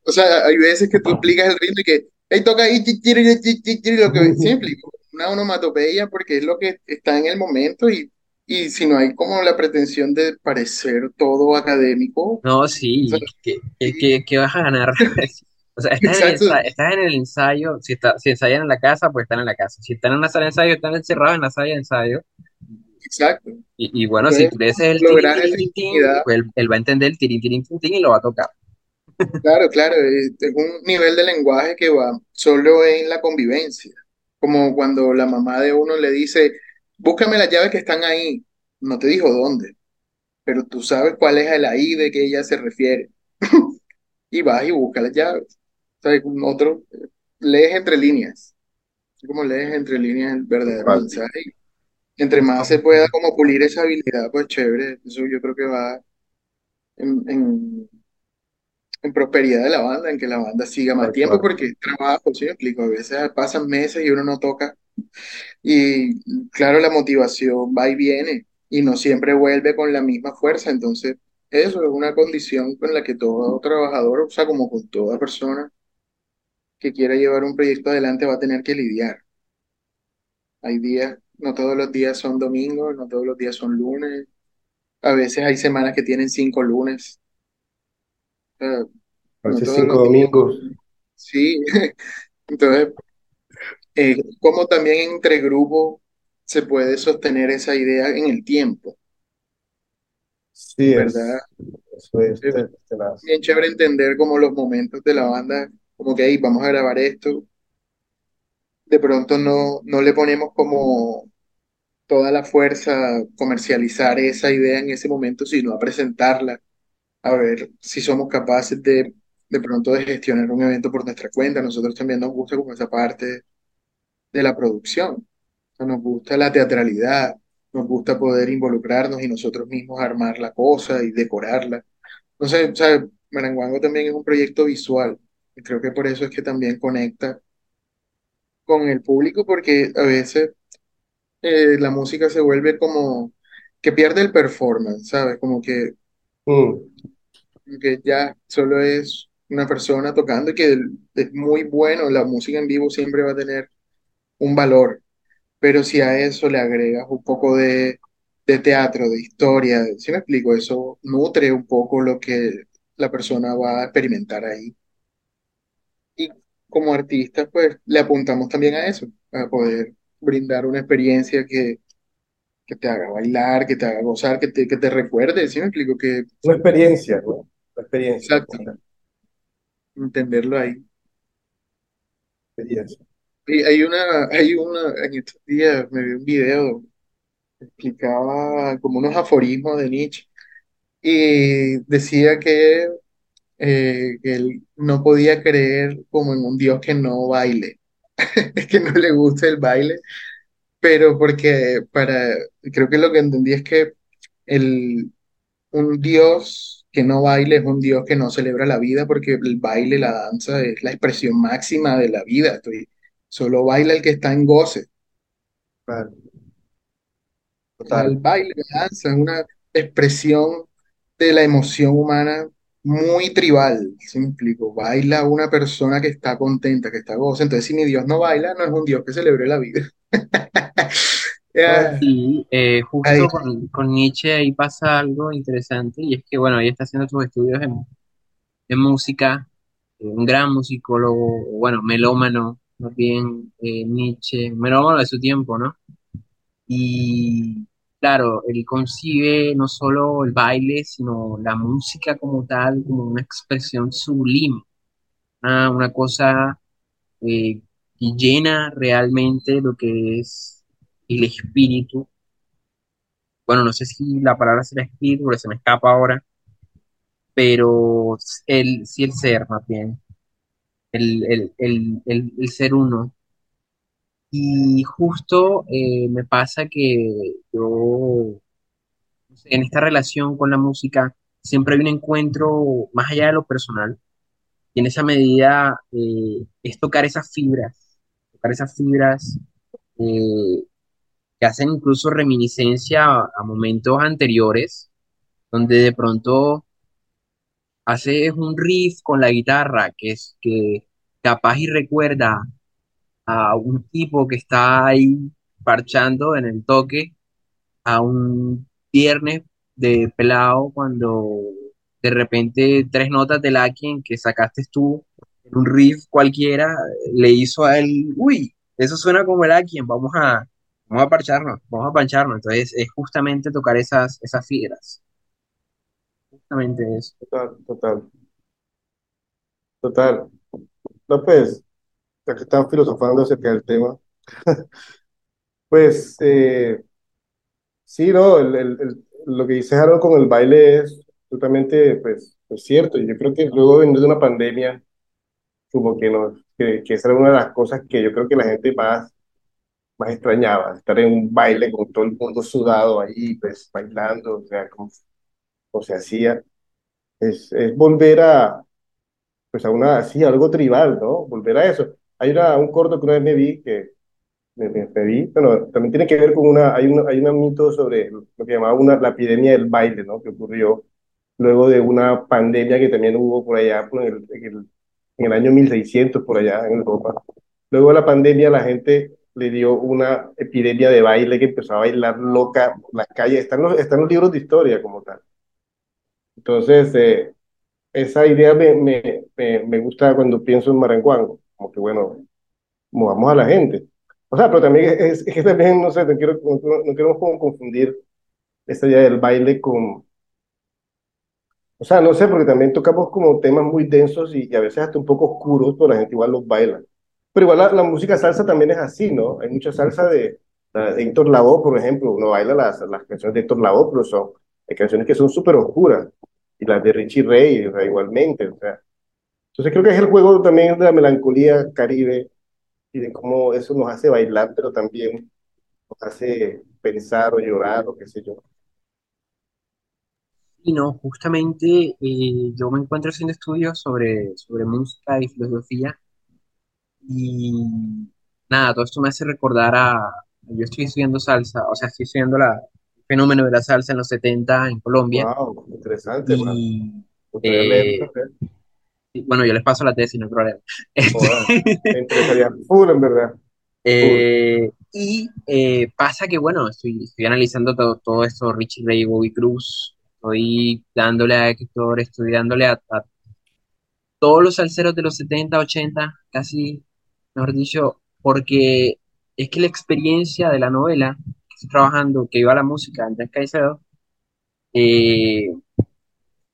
o sea, hay veces que tú explicas el ritmo y que, hey, toca ahí, chi, chiri, chi, chi, chiri", lo que, ¿sí me explico? Una onomatopeya porque es lo que está en el momento y, y si no hay como la pretensión de parecer todo académico, o No, sea, sí, sí, que- que vas a ganar. O sea, estás en el exacto, ensayo, estás en el ensayo, si, está, si ensayan en la casa, pues están en la casa. Si están en la sala de ensayo, están encerrados en la sala de ensayo. Exacto. Y, y bueno, si tú le el lograr tin, tin, intimidad pues él, él va a entender el tirín, tirín, tin, tin y lo va a tocar. Claro, claro, es, es un nivel de lenguaje que va solo en la convivencia, como cuando la mamá de uno le dice, búscame las llaves que están ahí, no te dijo dónde, pero tú sabes cuál es el ahí de que ella se refiere, y vas y buscas las llaves. O sea, un otro, lees entre líneas, como lees entre líneas el verdadero mensaje, entre más se pueda como pulir esa habilidad, pues chévere, eso yo creo que va en, en en prosperidad de la banda, en que la banda siga más Tal tiempo, cual. porque es trabajo, ¿sí me explico? A veces pasan meses y uno no toca, y claro, la motivación va y viene, y no siempre vuelve con la misma fuerza, entonces eso es una condición con la que todo trabajador, o sea, como con toda persona que quiera llevar un proyecto adelante va a tener que lidiar. Hay días, no todos los días son domingos, no todos los días son lunes, a veces hay semanas que tienen cinco lunes, sea, A veces cinco días. domingos. Sí, entonces eh, cómo también entre grupos se puede sostener esa idea en el tiempo, Sí, ¿verdad? es, eso es bien chévere entender como los momentos de la banda, como que ahí vamos a grabar esto, de pronto no, no le ponemos como toda la fuerza a comercializar esa idea en ese momento, sino a presentarla, a ver si somos capaces de de pronto de gestionar un evento por nuestra cuenta. Nosotros también nos gusta como esa parte de la producción. Nos gusta la teatralidad, nos gusta poder involucrarnos y nosotros mismos armar la cosa y decorarla. Entonces, sea, Maranguango también es un proyecto visual y creo que por eso es que también conecta con el público porque a veces eh, la música se vuelve como que pierde el performance, ¿sabes? Como que, Mm, que ya solo es una persona tocando y que es muy bueno, la música en vivo siempre va a tener un valor pero si a eso le agregas un poco de, de teatro, de historia, ¿sí me explico? Eso nutre un poco lo que la persona va a experimentar ahí. Como artistas, pues le apuntamos también a eso, a poder brindar una experiencia que, que te haga bailar, que te haga gozar, que te, que te recuerde, ¿sí me explico? Que, Una experiencia, ¿no? Una experiencia, exacto, entenderlo ahí. experiencia. Y hay una, hay una, en estos días me vi un video que explicaba como unos aforismos de Nietzsche y decía que eh, que él no podía creer como en un Dios que no baile, que no le gusta el baile, pero porque para, creo que lo que entendí es que el, un Dios que no baile es un Dios que no celebra la vida, porque el baile, la danza es la expresión máxima de la vida, estoy, solo baila el que está en goce. O sea, el total. baile, la danza es una expresión de la emoción humana muy tribal, ¿sí me explico? Baila una persona que está contenta, que está goza. Entonces, si mi Dios no baila, no es un Dios que celebre la vida. Ya, Y eh, ahí, justo con, con Nietzsche ahí pasa algo interesante y es que, bueno, ella está haciendo sus estudios en, en música, eh, un gran musicólogo, bueno, melómano, más bien eh, Nietzsche, melómano de su tiempo, ¿no? Y claro, él concibe no solo el baile, sino la música como tal, como una expresión sublime, una, una cosa eh, que llena realmente lo que es el espíritu. Bueno, no sé si la palabra será espíritu, porque se me escapa ahora, pero el, sí el ser, más bien, el, el, el, el ser uno. Y justo eh, me pasa que yo, en esta relación con la música, siempre hay un encuentro más allá de lo personal, y en esa medida eh, es tocar esas fibras, tocar esas fibras eh, que hacen incluso reminiscencia a, a momentos anteriores, donde de pronto haces un riff con la guitarra que es que capaz y recuerda a un tipo que está ahí parchando en el toque, a un viernes de pelado cuando de repente tres notas de Lakin que sacaste tú en un riff cualquiera le hizo a él, uy, eso suena como el Lakin, vamos a, vamos a parcharnos, vamos a pancharnos. Entonces es justamente tocar esas, esas fibras, justamente eso. Total, total, total. Pues, ya que están filosofando acerca del tema, pues eh, sí, no, el, el- el- lo que dice Harold con el baile es totalmente, pues, pues cierto. Yo creo que luego de una pandemia, como que, no, que, que esa era una de las cosas que yo creo que la gente más, más extrañaba, estar en un baile con todo el mundo sudado ahí, pues, bailando, o sea, como, como se hacía. Es, es volver a, pues, a una, sí, algo tribal, ¿no? Volver a eso. Hay una, un corto que una vez me vi que me, me, bueno, también tiene que ver con una, hay una, hay un mito sobre lo que llamaba una, la epidemia del baile, ¿no? Que ocurrió luego de una pandemia que también hubo por allá, el, en el, en el año 1600, por allá en Europa. Luego de la pandemia la gente le dio una epidemia de baile que empezó a bailar loca por las calles. Están los, están los libros de historia como tal. Entonces, eh, esa idea me, me, me, me gusta cuando pienso en Maranguango, como que bueno, movamos a la gente. O sea, pero también es, es que también, no sé, no quiero, no, no queremos como confundir esta idea del baile con, o sea, no sé, porque también tocamos como temas muy densos y, y a veces hasta un poco oscuros, pero la gente igual los baila. Pero igual la, la música salsa también es así, ¿no? Hay mucha salsa de, de Héctor Lavoe, por ejemplo, uno baila las, las canciones de Héctor Lavoe, pero son hay canciones que son súper oscuras, y las de Richie Ray, o sea, igualmente, o sea. Entonces creo que es el juego también de la melancolía caribe y de cómo eso nos hace bailar, pero también nos hace pensar o llorar o qué sé yo. Y no, justamente eh, yo me encuentro haciendo estudios sobre, sobre música y filosofía y nada, todo esto me hace recordar a, yo estoy estudiando salsa, o sea, estoy estudiando la, el fenómeno de la salsa en los 70 en Colombia. Wow, interesante, y eh, bueno, yo les paso la tesis, no hay problema. Este, full, en verdad, eh, y eh, pasa que, bueno, estoy, estoy analizando todo, todo esto, Richie Ray, Bobby Cruz, estoy dándole a Héctor, estoy dándole a, a todos los salseros de los 70 80 casi, mejor dicho, porque es que la experiencia de la novela que estoy trabajando, que iba a la música, Andrés Caicedo, eh,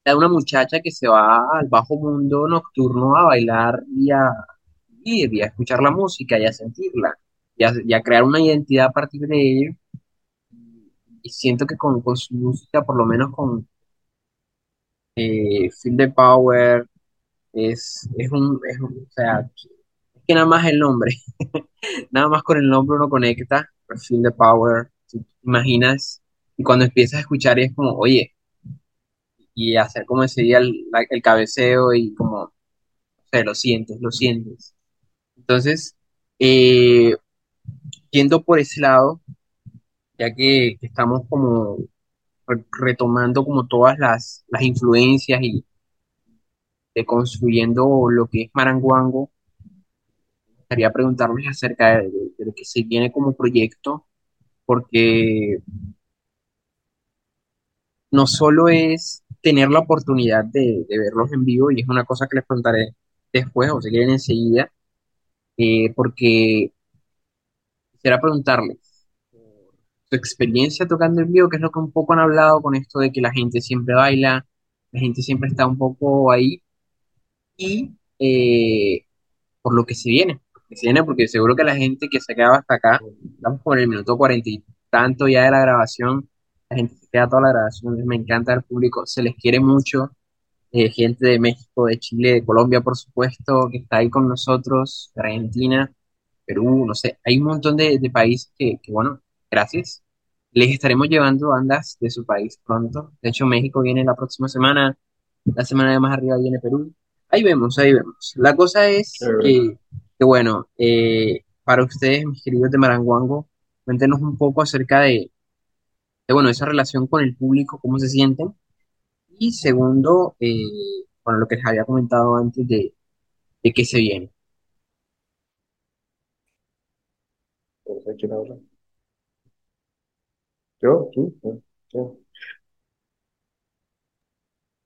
una muchacha que se va al bajo mundo nocturno a bailar y a vivir, y a escuchar la música y a sentirla, y a, crear una identidad a partir de ello. Y siento que con, con su música, por lo menos con eh, Feel the Power, es, es un, es un- o sea, es que nada más el nombre. Nada más con el nombre uno conecta, Feel the Power, imaginas, y cuando empiezas a escuchar es como, oye, y hacer como enseguida el, el cabeceo y como, o lo sientes, lo sientes. Entonces, eh, yendo por ese lado, ya que, estamos como re- retomando como todas las, las influencias y construyendo lo que es Maranguango, quería preguntarles acerca de, de lo que se viene como proyecto, porque no solo es tener la oportunidad de, de verlos en vivo, y es una cosa que les preguntaré después o si quieren enseguida, eh, porque quisiera preguntarles su experiencia tocando en vivo, que es lo que un poco han hablado con esto de que la gente siempre baila, la gente siempre está un poco ahí, y eh, por lo que se viene. Que se viene porque seguro que la gente que se quedaba hasta acá, estamos por el minuto cuarenta y tanto ya de la grabación, la gente se queda toda la grabación, me encanta el público, se les quiere mucho, eh, gente de México, de Chile, de Colombia, por supuesto, que está ahí con nosotros, de Argentina, Perú, no sé, hay un montón de, de países que, que, bueno, gracias. Les estaremos llevando bandas de su país pronto. De hecho, México viene la próxima semana, la semana de más arriba viene Perú. Ahí vemos, ahí vemos. La cosa es que, que bueno, eh, para ustedes, mis queridos de Maranguango, cuéntenos un poco acerca de, de, bueno, esa relación con el público, cómo se sienten. Y segundo, eh, bueno, lo que les había comentado antes de, de qué se viene. quién habla. ¿Yo? ¿Tú? No, ¿quién?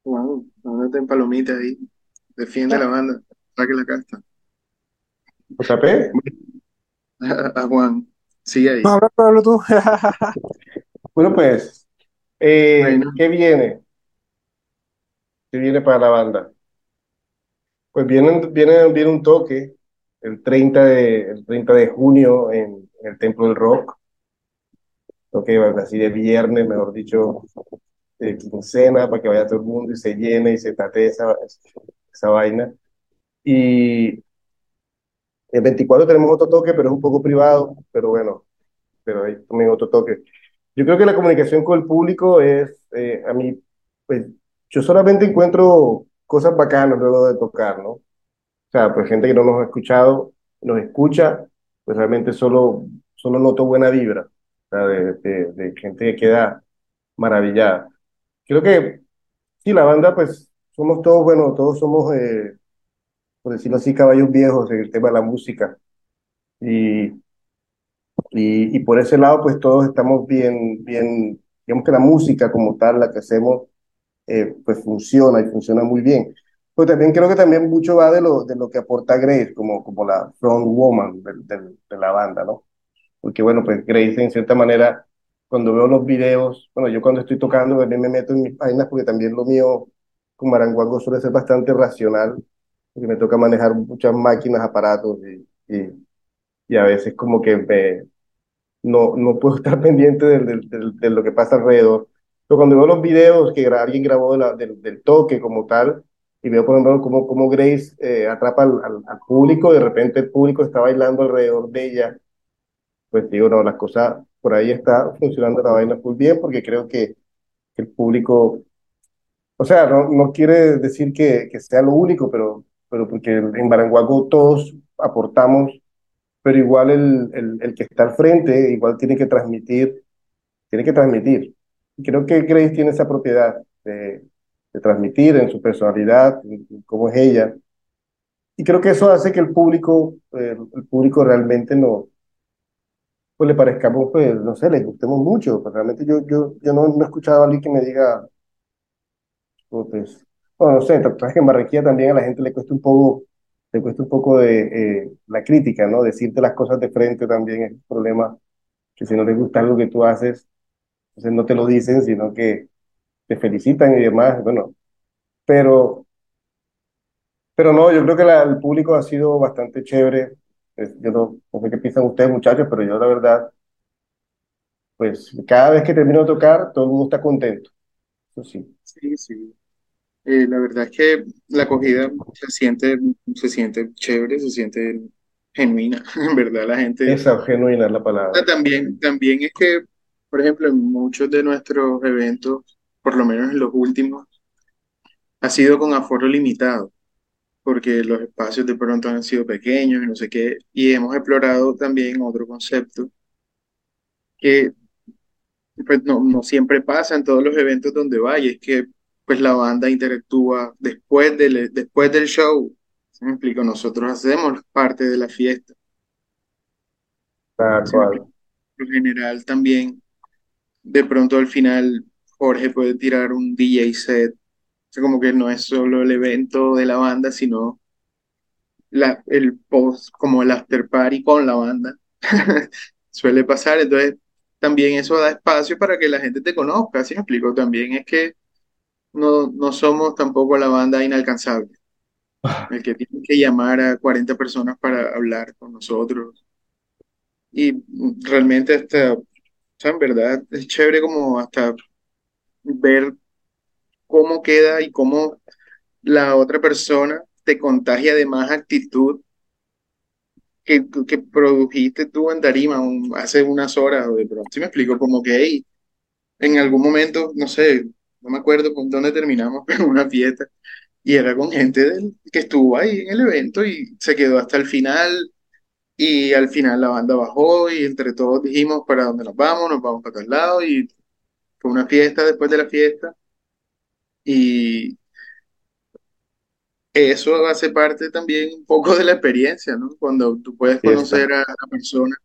Wow, ándate en palomita ahí. Defiende la banda. Saque la casta. ¿JP? A, a Juan. Sigue ahí. No, habla Pablo tú. Bueno, pues, eh, Bueno, ¿qué viene? ¿Qué viene para la banda? Pues viene, viene, viene un toque el 30 de, el 30 de junio en, en el Templo del Rock, toque así de viernes, mejor dicho, de quincena, para que vaya todo el mundo y se llene y se tate esa, esa vaina. Y el 24 tenemos otro toque, pero es un poco privado, pero bueno, pero hay también otro toque. Yo creo que la comunicación con el público es, eh, a mí, pues yo solamente encuentro cosas bacanas luego de tocar, ¿no? O sea, pues gente que no nos ha escuchado, nos escucha, pues realmente solo, solo noto buena vibra, o sea, de, de, de gente que queda maravillada. Creo que sí, la banda, pues somos todos, bueno, todos somos, eh, por decirlo así, caballos viejos en el tema de la música. Y, y, y por ese lado, pues todos estamos bien, bien, digamos que la música como tal, la que hacemos, eh, pues funciona y funciona muy bien. Pero también creo que también mucho va de lo, de lo que aporta Grace como, como la front woman de, de, de la banda, ¿no? Porque bueno, pues Grace en cierta manera, cuando veo los videos, bueno, yo cuando estoy tocando también me meto en mis páginas porque también lo mío con Maranguango suele ser bastante racional, porque me toca manejar muchas máquinas, aparatos y, y, y a veces como que me, no, no puedo estar pendiente de, de, de, de lo que pasa alrededor. Pero cuando veo los videos que alguien grabó de la- del, toque como tal, y veo por ejemplo cómo, cómo Grace eh, atrapa al, al, al público, de repente el público está bailando alrededor de ella, pues digo, no, las cosas por ahí está funcionando la vaina muy bien, porque creo que el público, o sea, no, no quiere decir que, que sea lo único, pero, pero porque en Baranguaco todos aportamos, pero igual el, el, el que está al frente igual tiene que transmitir tiene que transmitir. Y creo que Grace tiene esa propiedad de, de transmitir en su personalidad, en, en cómo es ella. Y creo que eso hace que el público, eh, el público realmente no, pues le parezcamos, pues, no sé, le gustemos mucho. Pues realmente yo, yo, yo no, no he escuchado a alguien que me diga, oh, pues, bueno, no sé, sabes que en Barranquilla también a la gente le cuesta un poco, le cuesta un poco de eh, la crítica, ¿no? Decirte las cosas de frente también es un problema, que si no les gusta algo que tú haces, entonces no te lo dicen, sino que te felicitan y demás, bueno, pero, pero no, yo creo que la- el público ha sido bastante chévere. Yo no, no sé qué piensan ustedes, muchachos, pero yo la verdad, pues cada vez que termino de tocar, todo el mundo está contento. Eso sí, sí, sí. Eh, la verdad es que la acogida se siente, se siente chévere, se siente genuina. En verdad, la gente. esa genuina es la palabra. También, también es que, por ejemplo, en muchos de nuestros eventos, por lo menos en los últimos, ha sido con aforo limitado, porque los espacios de pronto han sido pequeños y no sé qué, y hemos explorado también otro concepto que pues, no, no siempre pasa en todos los eventos donde va, y es que pues la banda interactúa después del, después del show. ¿Sí me explico? Nosotros hacemos parte de la fiesta. Tal ¿sí lo general también, de pronto al final, Jorge puede tirar un DJ set. O sea, como que no es solo el evento de la banda, sino la, el post, como el after party con la banda. Suele pasar, entonces también eso da espacio para que la gente te conozca, ¿sí me explico? También es que no, no somos tampoco la banda inalcanzable. el que tiene que llamar a 40 personas para hablar con nosotros. Y realmente hasta, o sea, en verdad es chévere como hasta ver cómo queda y cómo la otra persona te contagia de más actitud que, que produjiste tú en Tarima un- hace unas horas de pronto. ¿Sí me explico? Como que hey, en algún momento, no sé, no me acuerdo con dónde terminamos, pero una fiesta, y era con gente del- que estuvo ahí en el evento y se quedó hasta el final, y al final la banda bajó y entre todos dijimos para dónde nos vamos, nos vamos para tal lado, y fue una fiesta después de la fiesta, y eso hace parte también un poco de la experiencia, ¿no? Cuando tú puedes conocer a la persona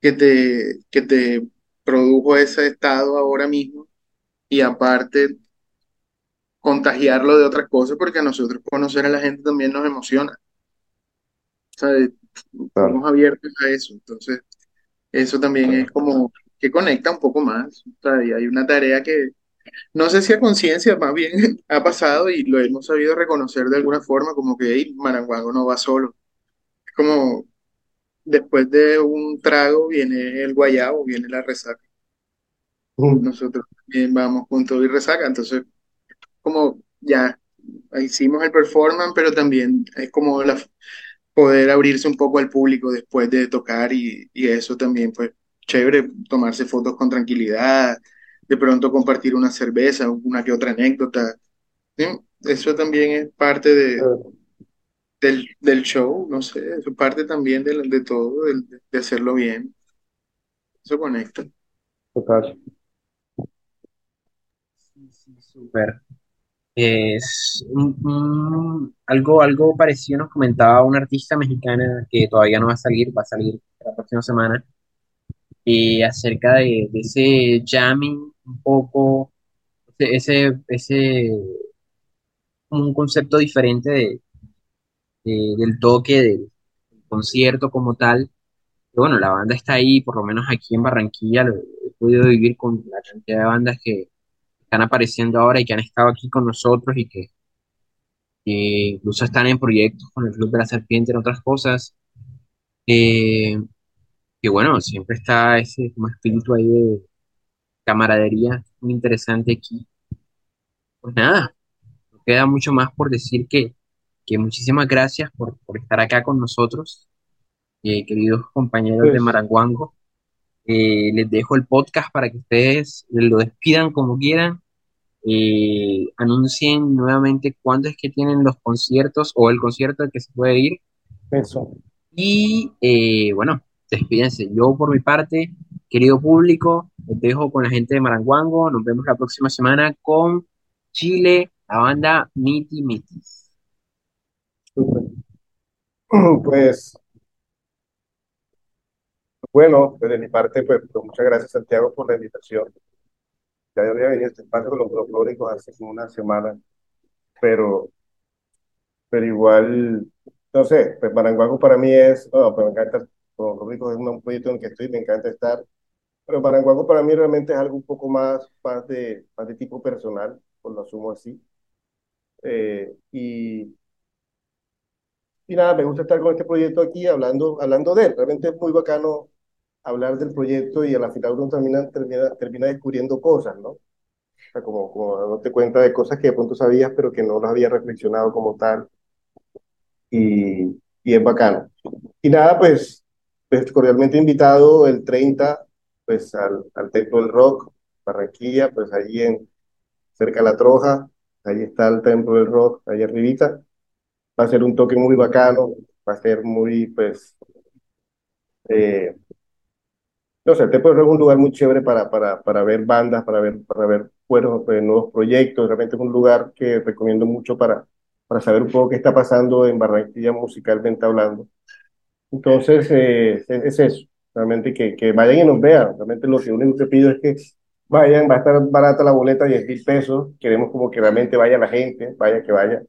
que te, que te produjo ese estado ahora mismo y aparte contagiarlo de otras cosas porque a nosotros conocer a la gente también nos emociona. O sea, Claro. estamos abiertos a eso. Entonces, eso también es como que conecta un poco más. O sea, y hay una tarea que no sé si a conciencia más bien ha pasado y lo hemos sabido reconocer de alguna forma como que hey, Maranguango no va solo. Es como después de un trago viene el guayabo, viene la resaca. Nosotros vamos juntos y resaca. Entonces, como ya hicimos el performance, pero también es como la, poder abrirse un poco al público después de tocar y, y eso también, pues, chévere, tomarse fotos con tranquilidad, de pronto compartir una cerveza, una que otra anécdota. ¿sí? Eso también es parte de, del, del show, no sé, eso es parte también de, de todo, del- de, hacerlo bien. Eso conecta. Total. Súper. Es algo, algo parecido nos comentaba una artista mexicana que todavía no va a salir, va a salir la próxima semana, eh, acerca de, ese jamming un poco, ese, ese, un concepto diferente de, de- del toque del concierto como tal. Y bueno, la banda está ahí, por lo menos aquí en Barranquilla, he podido vivir con la cantidad de bandas que están apareciendo ahora y que han estado aquí con nosotros y que que incluso están en proyectos con el Club de la Serpiente, en otras cosas, eh, que bueno, siempre está ese como espíritu ahí de camaradería muy interesante aquí. Pues nada, no queda mucho más por decir que, que muchísimas gracias por, por estar acá con nosotros, eh, queridos compañeros de Pues, Maranguango. Eh, les dejo el podcast para que ustedes lo despidan como quieran. eh, anuncien nuevamente cuándo es que tienen los conciertos o el concierto al que se puede ir eso. Y eh, bueno, despídense. Yo por mi parte, querido público, los dejo con la gente de Maranguango. Nos vemos la próxima semana con Chile, la banda Miti Mitis. Pues bueno, pues de mi parte, pues, pues, muchas gracias Santiago por la invitación. Ya yo había venido a este espacio con los folclóricos hace como una semana, pero, pero igual, no sé, pues Maranguaco para mí es, no, pues me encanta, los folclóricos es un proyecto en el que estoy, me encanta estar, pero Maranguaco para mí realmente es algo un poco más, más de, más de tipo personal, pues lo asumo así. Eh, y, y nada, me gusta estar con este proyecto aquí hablando, hablando de él. Realmente es muy bacano hablar del proyecto y a la final uno termina, termina, termina descubriendo cosas, ¿no? O sea, como, como dándote cuenta de cosas que de pronto sabías, pero que no las había reflexionado como tal. Y, y es bacano. Y nada, pues, pues cordialmente invitado el 30 pues al, al Templo del Rock, Barranquilla, pues allí en, cerca de La Troja, ahí está el Templo del Rock, ahí arribita. Va a ser un toque muy bacano, va a ser muy, pues, eh, no sé, Rock es un lugar muy chévere para, para, para ver bandas, para ver, para ver eh, nuevos proyectos. Realmente es un lugar que recomiendo mucho para, para saber un poco qué está pasando en Barranquilla musicalmente hablando. Entonces, eh, es, es eso, realmente que, que vayan y nos vean. Realmente lo que único que pido es que vayan, va a estar barata la boleta, 10 mil pesos. Queremos como que realmente vaya la gente, vaya que vaya.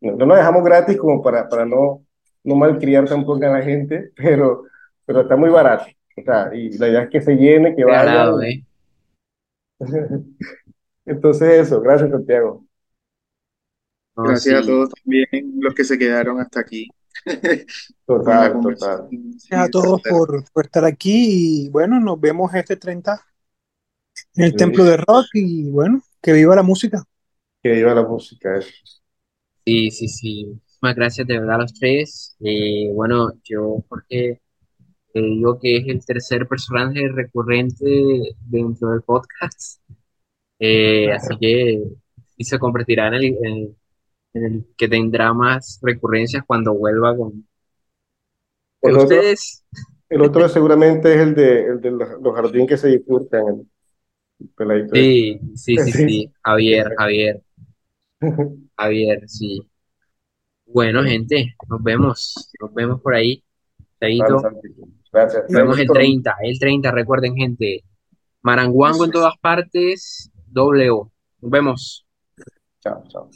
No, no lo dejamos gratis como para, para no, no malcriar tampoco a la gente, pero, pero está muy barato. O sea, y la idea es que se llene, que vayan. Regalado, ¿eh? Entonces eso, gracias Santiago. No, Gracias a todos también los que se quedaron hasta aquí Total, total. Gracias a todos por, por estar aquí y bueno, nos vemos este 30 en el Sí. Templo de Rock y bueno, que viva la música. Que viva la música, eso. sí, sí, sí. Muchísimas gracias de verdad a los tres. Eh, bueno, yo porque eh, digo que es el tercer personaje recurrente dentro del podcast. Eh, así que y se convertirá en el, en- en el que tendrá más recurrencias cuando vuelva con, otro, ustedes. el otro seguramente es el de, el de los, jardines que se disfrutan, ese. Sí, sí, sí, Sí. sí. Javier, Javier, Javier, sí. Bueno, gente, nos vemos. Nos vemos por ahí. Chaito. Gracias. Nos vemos el Esperemos 30, el 30, recuerden, gente. Maranguango en todas partes, doble O. Nos vemos. Chao, chao.